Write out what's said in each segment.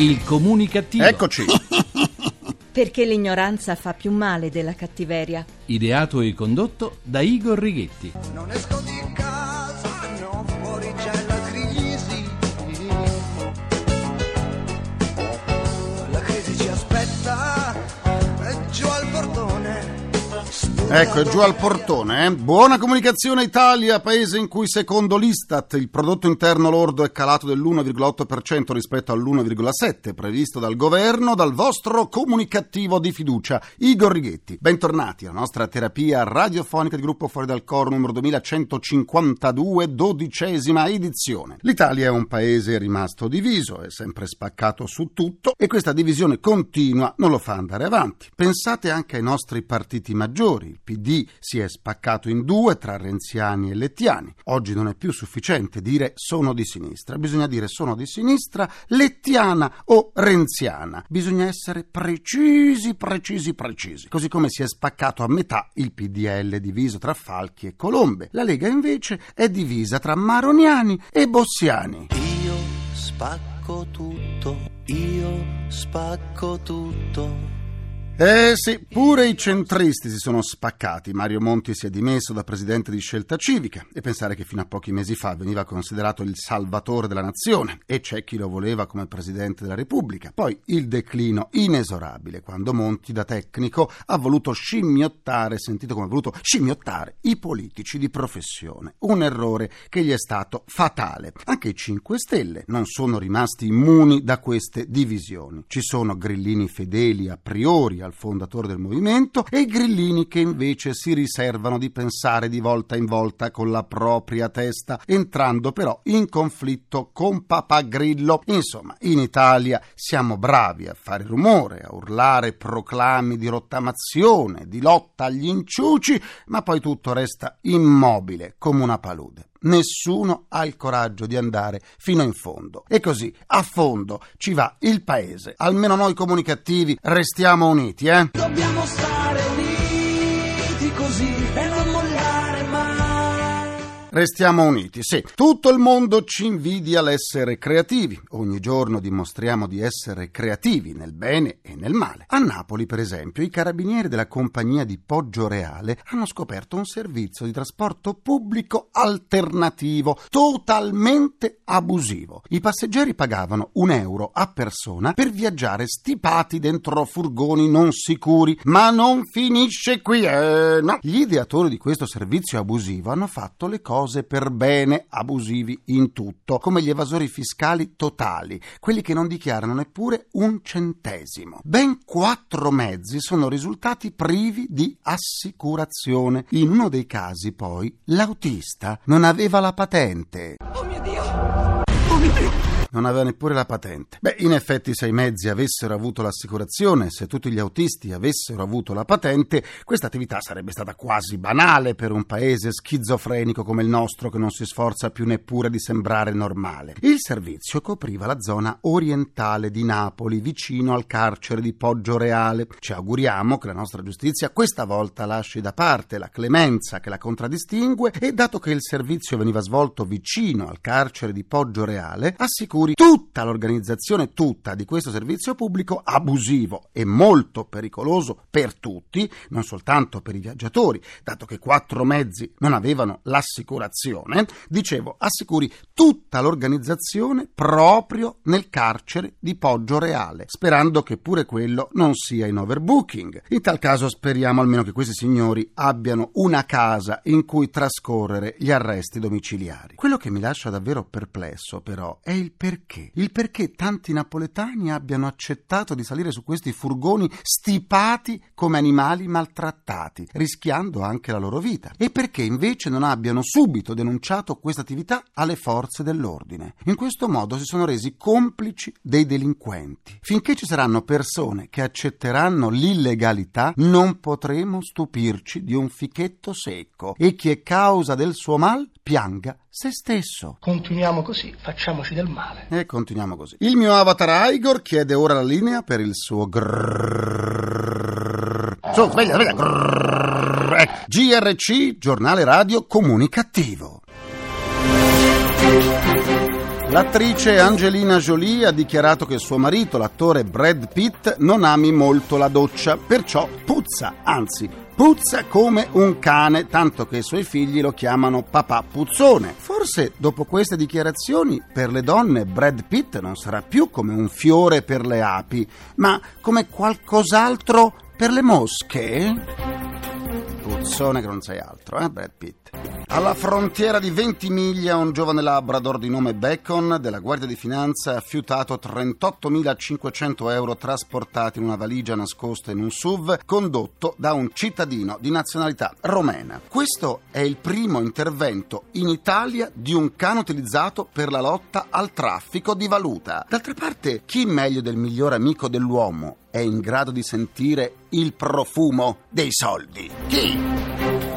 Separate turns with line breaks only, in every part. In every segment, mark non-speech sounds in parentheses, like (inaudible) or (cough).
Il comunicativo.
Eccoci. (laughs)
Perché l'ignoranza fa più male della cattiveria.
Ideato e condotto da Igor Righetti.
Non esco
Ecco, è giù al portone. Eh? Buona comunicazione Italia, paese in cui secondo l'Istat il prodotto interno lordo è calato dell'1,8% rispetto all'1,7% previsto dal governo, dal vostro comunicativo di fiducia, Igor Righetti. Bentornati alla nostra terapia radiofonica di gruppo Fuori dal Coro numero 2152, dodicesima edizione. L'Italia è un paese rimasto diviso, è sempre spaccato su tutto e questa divisione continua non lo fa andare avanti. Pensate anche ai nostri partiti maggiori. PD si è spaccato in due tra renziani e lettiani. Oggi non è più sufficiente dire sono di sinistra, bisogna dire sono di sinistra, lettiana o renziana. Bisogna essere precisi, precisi, precisi. Così come si è spaccato a metà il PDL diviso tra Falchi e Colombe. La Lega invece è divisa tra maroniani e bossiani.
Io spacco tutto, io spacco tutto.
Eh sì, pure i centristi si sono spaccati. Mario Monti si è dimesso da presidente di Scelta Civica e pensare che fino a pochi mesi fa veniva considerato il salvatore della nazione e c'è chi lo voleva come presidente della Repubblica. Poi il declino inesorabile quando Monti da tecnico ha voluto scimmiottare, sentito come ha voluto scimmiottare i politici di professione. Un errore che gli è stato fatale. Anche i 5 Stelle non sono rimasti immuni da queste divisioni. Ci sono grillini fedeli a priori al fondatore del movimento, e i grillini che invece si riservano di pensare di volta in volta con la propria testa, entrando però in conflitto con Papagrillo. Insomma, in Italia siamo bravi a fare rumore, a urlare proclami di rottamazione, di lotta agli inciuci, ma poi tutto resta immobile come una palude nessuno ha il coraggio di andare fino in fondo. E così, a fondo, ci va il paese. Almeno noi comunicativi restiamo uniti, eh?
Dobbiamo stare uniti così
Restiamo uniti, sì. Tutto il mondo ci invidia l'essere creativi. Ogni giorno dimostriamo di essere creativi nel bene e nel male. A Napoli, per esempio, i carabinieri della compagnia di Poggio Reale hanno scoperto un servizio di trasporto pubblico alternativo, totalmente abusivo. I passeggeri pagavano un euro a persona per viaggiare stipati dentro furgoni non sicuri. Ma non finisce qui, eh no. Gli ideatori di questo servizio abusivo hanno fatto le cose per bene, abusivi in tutto, come gli evasori fiscali totali, quelli che non dichiarano neppure un centesimo. Ben quattro mezzi sono risultati privi di assicurazione. In uno dei casi, poi, l'autista non aveva la patente.
Oh mio Dio! Oh mio Dio!
Non aveva neppure la patente. Beh, in effetti, se i mezzi avessero avuto l'assicurazione, se tutti gli autisti avessero avuto la patente, questa attività sarebbe stata quasi banale per un paese schizofrenico come il nostro che non si sforza più neppure di sembrare normale. Il servizio copriva la zona orientale di Napoli, vicino al carcere di Poggio Reale. Ci auguriamo che la nostra giustizia questa volta lasci da parte la clemenza che la contraddistingue e, dato che il servizio veniva svolto vicino al carcere di Poggio Reale, assicuri tutta l'organizzazione tutta di questo servizio pubblico abusivo e molto pericoloso per tutti, non soltanto per i viaggiatori, dato che quattro mezzi non avevano l'assicurazione, dicevo, assicuri tutta l'organizzazione proprio nel carcere di Poggio Reale, sperando che pure quello non sia in overbooking. In tal caso speriamo almeno che questi signori abbiano una casa in cui trascorrere gli arresti domiciliari. Quello che mi lascia davvero perplesso, però, è il perché perché? Il perché tanti napoletani abbiano accettato di salire su questi furgoni stipati come animali maltrattati, rischiando anche la loro vita. E perché invece non abbiano subito denunciato questa attività alle forze dell'ordine. In questo modo si sono resi complici dei delinquenti. Finché ci saranno persone che accetteranno l'illegalità, non potremo stupirci di un fichetto secco e chi è causa del suo mal pianga se stesso.
Continuiamo così, facciamoci del male.
E continuiamo così. Il mio avatar Igor chiede ora la linea per il suo grrrr. Su, sveglia, sveglia. Grrrr. Eh, GRC, giornale radio comunicativo. L'attrice Angelina Jolie ha dichiarato che suo marito, l'attore Brad Pitt, non ami molto la doccia, perciò puzza, anzi puzza come un cane, tanto che i suoi figli lo chiamano papà puzzone. Forse dopo queste dichiarazioni per le donne Brad Pitt non sarà più come un fiore per le api, ma come qualcos'altro per le mosche? Puzzone che non sei altro, eh Brad Pitt? Alla frontiera di Ventimiglia un giovane labrador di nome Bacon della Guardia di Finanza ha fiutato 38.500 euro trasportati in una valigia nascosta in un SUV condotto da un cittadino di nazionalità romena. Questo è il primo intervento in Italia di un cane utilizzato per la lotta al traffico di valuta. D'altra parte, chi meglio del migliore amico dell'uomo è in grado di sentire il profumo dei soldi? Chi?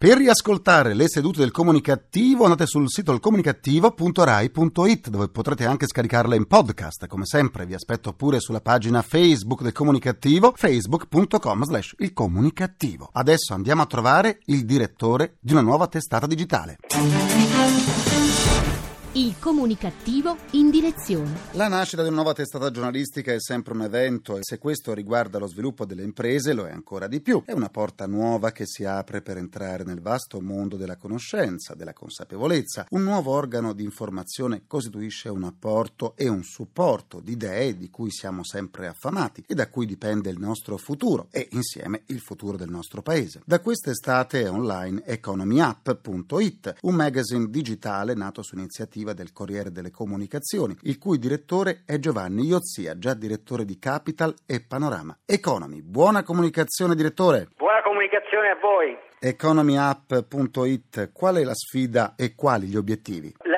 Per riascoltare le sedute del comunicativo andate sul sito ilcomunicativo.rai.it dove potrete anche scaricarle in podcast. Come sempre vi aspetto pure sulla pagina Facebook del comunicativo facebook.com slash il comunicativo. Adesso andiamo a trovare il direttore di una nuova testata digitale.
Il comunicativo in direzione.
La nascita di una nuova testata giornalistica è sempre un evento e se questo riguarda lo sviluppo delle imprese lo è ancora di più. È una porta nuova che si apre per entrare nel vasto mondo della conoscenza, della consapevolezza. Un nuovo organo di informazione costituisce un apporto e un supporto di idee di cui siamo sempre affamati e da cui dipende il nostro futuro e insieme il futuro del nostro paese. Da quest'estate è online economyapp.it, un magazine digitale nato su iniziativa del Corriere delle Comunicazioni, il cui direttore è Giovanni Iozia, già direttore di Capital e Panorama Economy. Buona comunicazione, direttore.
Buona comunicazione a voi.
Economyapp.it, qual è la sfida e quali gli obiettivi?
La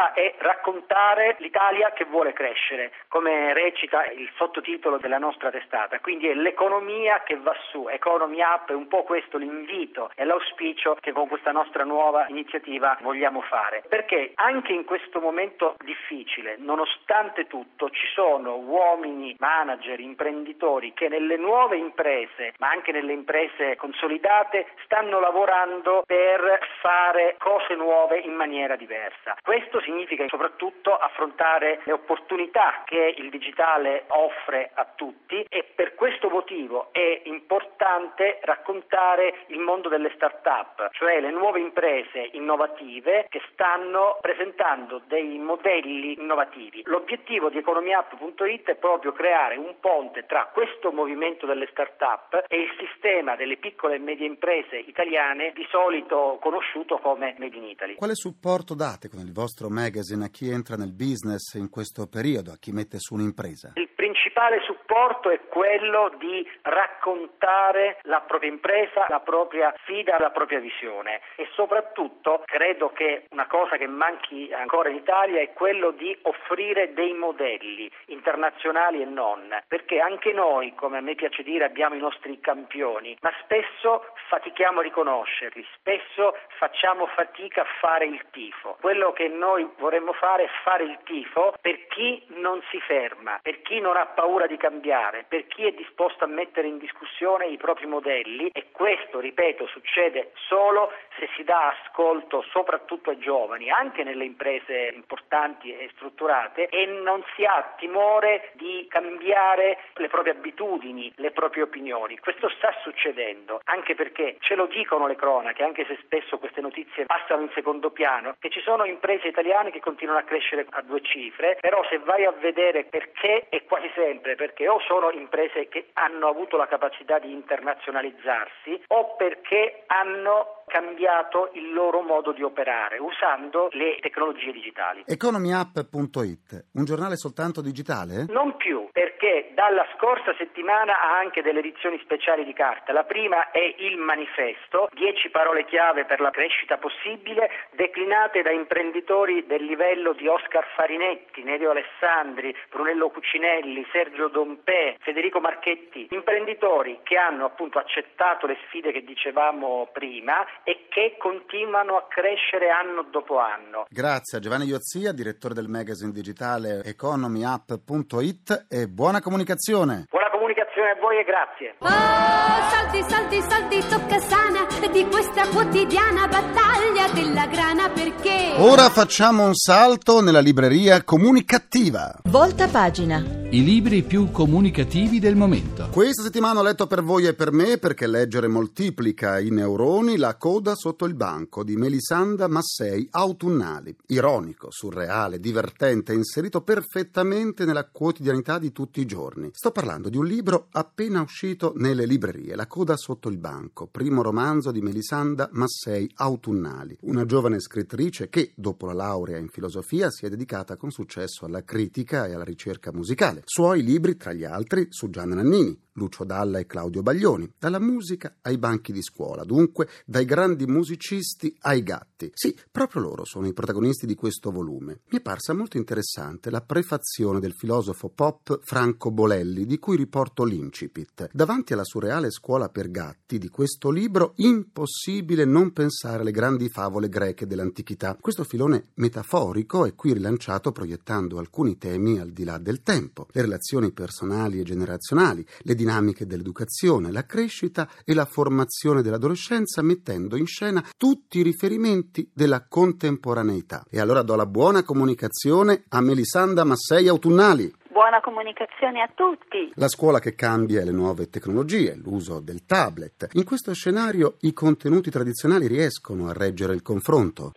sfida è raccontare l'Italia che vuole crescere, come recita il sottotitolo della nostra testata, quindi è l'economia che va su, Economy Up è un po' questo l'invito e l'auspicio che con questa nostra nuova iniziativa vogliamo fare, perché anche in questo momento difficile, nonostante tutto, ci sono uomini, manager, imprenditori che nelle nuove imprese, ma anche nelle imprese consolidate, stanno lavorando per fare cose nuove in maniera diversa. Questo significa soprattutto affrontare le opportunità che il digitale offre a tutti e per questo motivo è importante raccontare il mondo delle start-up, cioè le nuove imprese innovative che stanno presentando dei modelli innovativi. L'obiettivo di economiapp.it è proprio creare un ponte tra questo movimento delle start-up e il sistema delle piccole e medie imprese italiane di solito conosciuto come Made in Italy.
Quale supporto date con il vostro magazine a chi entra nel business in questo periodo, a chi mette su un'impresa?
Il principale supporto è quello di raccontare la propria impresa, la propria sfida, la propria visione e soprattutto credo che una cosa che manchi ancora in Italia è quello di offrire dei modelli internazionali e non, perché anche noi, come a me piace dire, abbiamo i nostri campioni, ma spesso fatichiamo a riconoscerli, spesso facciamo fatica a fare il tifo. Quello che noi vorremmo fare è fare il tifo per chi non si ferma, per chi non ha paura di cambiare, per chi è disposto a mettere in discussione i propri modelli e questo, ripeto, succede solo se si dà ascolto soprattutto ai giovani, anche nelle imprese importanti e strutturate e non si ha timore di cambiare le proprie abitudini, le proprie opinioni. Questo sta succedendo, anche perché ce lo dicono le cronache, anche se spesso queste notizie passano in secondo piano, che ci sono imprese italiane che continuano a crescere a due cifre, però se vai a vedere perché è quasi sempre perché o sono imprese che hanno avuto la capacità di internazionalizzarsi o perché hanno cambiato il loro modo di operare usando le tecnologie digitali.
Economyapp.it, un giornale soltanto digitale?
Non più, dalla scorsa settimana ha anche delle edizioni speciali di carta. La prima è il manifesto, 10 parole chiave per la crescita possibile, declinate da imprenditori del livello di Oscar Farinetti, Nerio Alessandri, Brunello Cucinelli, Sergio Dompè, Federico Marchetti, imprenditori che hanno appunto accettato le sfide che dicevamo prima e che continuano a crescere anno dopo anno.
Grazie a Giovanni Iozia, direttore del magazine digitale economyapp.it e buona comunicazione.
Buona comunicazione continuazione a voi e grazie.
Oh, salti, salti, salti, tocca sana di questa quotidiana battaglia della grana perché...
Ora facciamo un salto nella libreria comunicativa.
Volta pagina.
I libri più comunicativi del momento.
Questa settimana ho letto per voi e per me, perché leggere moltiplica i neuroni, La coda sotto il banco di Melisanda Massei Autunnali. Ironico, surreale, divertente, inserito perfettamente nella quotidianità di tutti i giorni. Sto parlando di un libro appena uscito nelle librerie, La coda sotto il banco, primo romanzo di Melisanda Massei Autunnali, una giovane scrittrice che, dopo la laurea in filosofia, si è dedicata con successo alla critica e alla ricerca musicale. Suoi libri, tra gli altri, su Gianna Nannini, Lucio Dalla e Claudio Baglioni, dalla musica ai banchi di scuola, dunque dai grandi musicisti ai gatti. Sì, proprio loro sono i protagonisti di questo volume. Mi è parsa molto interessante la prefazione del filosofo pop Franco Bolelli, di cui riporto l'incipit. Davanti alla surreale scuola per gatti di questo libro, impossibile non pensare alle grandi favole greche dell'antichità. Questo filone metaforico è qui rilanciato proiettando alcuni temi al di là del tempo, le relazioni personali e generazionali, le dinamiche dell'educazione, la crescita e la formazione dell'adolescenza, mettendo in scena tutti i riferimenti della contemporaneità. E allora do la buona comunicazione a Melisanda Massei Autunnali.
Buona comunicazione a tutti.
La scuola che cambia le nuove tecnologie, l'uso del tablet. In questo scenario i contenuti tradizionali riescono a reggere il confronto.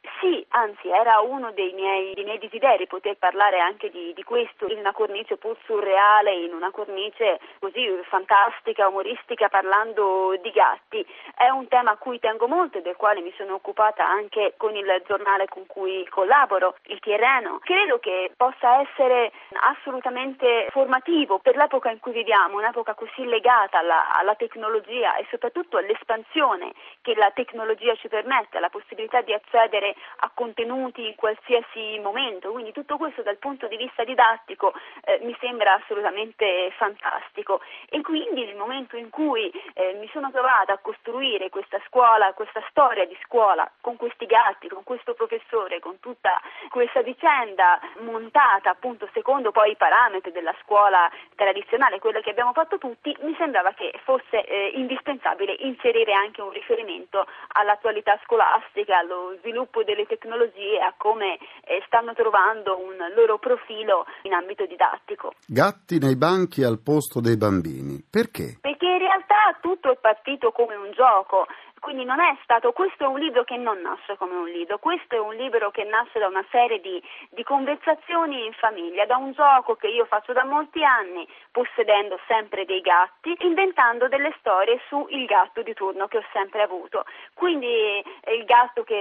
Anzi era uno dei miei, dei miei desideri poter parlare anche di, di, questo in una cornice pur surreale, in una cornice così fantastica, umoristica, parlando di gatti. È un tema a cui tengo molto e del quale mi sono occupata anche con il giornale con cui collaboro, il Tirreno. Credo che possa essere assolutamente formativo per l'epoca in cui viviamo, un'epoca così legata alla, alla tecnologia e soprattutto all'espansione che la tecnologia ci permette, alla possibilità di accedere a contenuti in qualsiasi momento, quindi tutto questo dal punto di vista didattico eh, mi sembra assolutamente fantastico. E quindi nel momento in cui eh, mi sono trovata a costruire questa scuola, questa storia di scuola con questi gatti, con questo professore, con tutta questa vicenda montata appunto secondo poi i parametri della scuola tradizionale, quello che abbiamo fatto tutti, mi sembrava che fosse eh, indispensabile inserire anche un riferimento all'attualità scolastica, allo sviluppo delle tecnologie, a come eh, stanno trovando un loro profilo in ambito didattico.
Gatti nei banchi al posto dei bambini. Perché?
Perché in realtà tutto è partito come un gioco. Quindi non è stato, questo è un libro che non nasce come un libro, questo è un libro che nasce da una serie di, di conversazioni in famiglia, da un gioco che io faccio da molti anni, possedendo sempre dei gatti, inventando delle storie su il gatto di turno che ho sempre avuto. Quindi eh, il gatto che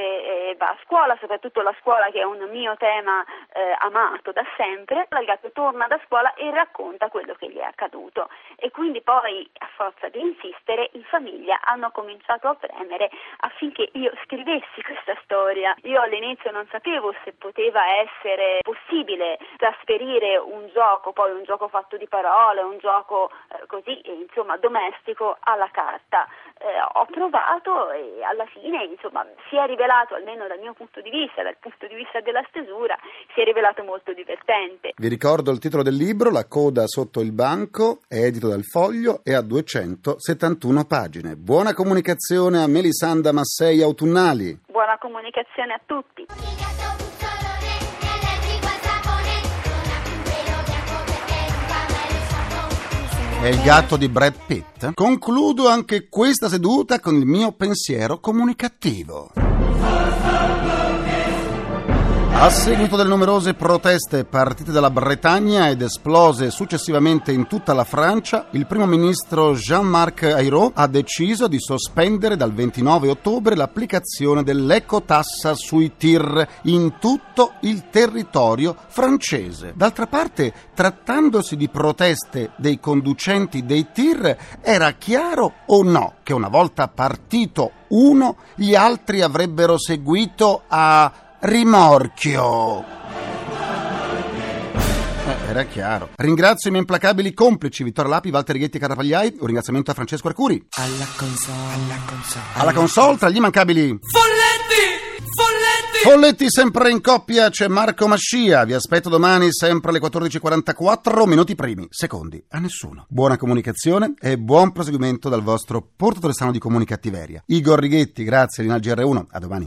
eh, va a scuola, soprattutto la scuola che è un mio tema eh, amato da sempre, il gatto torna da scuola e racconta quello che gli è accaduto. E quindi poi, a forza di insistere, in famiglia hanno cominciato a premere affinché io scrivessi questa storia. Io all'inizio non sapevo se poteva essere possibile trasferire un gioco, poi un gioco fatto di parole, un gioco eh, così, insomma, domestico alla carta. Eh, ho provato e alla fine, insomma, si è rivelato, almeno dal mio punto di vista, dal punto di vista della stesura, si è rivelato molto divertente.
Vi ricordo il titolo del libro, La coda sotto il banco, è edito dal Foglio e ha 271 pagine. Buona comunicazione Melisanda Massei Autunnali.
Buona comunicazione a tutti.
È il gatto di Brad Pitt. Concludo anche questa seduta con il mio pensiero comunicativo. A seguito delle numerose proteste partite dalla Bretagna ed esplose successivamente in tutta la Francia, il primo ministro Jean-Marc Ayrault ha deciso di sospendere dal 29 ottobre l'applicazione dell'ecotassa sui tir in tutto il territorio francese. D'altra parte, trattandosi di proteste dei conducenti dei tir, era chiaro o no che una volta partito uno, gli altri avrebbero seguito a rimorchio. Eh, era chiaro. Ringrazio i miei implacabili complici Vittorio Lapi, Walter Ghetti e Carapagliai. Un ringraziamento a Francesco Arcuri.
Alla console. Alla console.
Alla console tra gli immancabili.
Folletti! Folletti!
Folletti sempre in coppia c'è Marco Mascia. Vi aspetto domani sempre alle 14.44. Minuti primi, secondi a nessuno. Buona comunicazione e buon proseguimento dal vostro portatore sano di comunicattiveria. Igor Righetti, grazie Rinal GR1. A domani.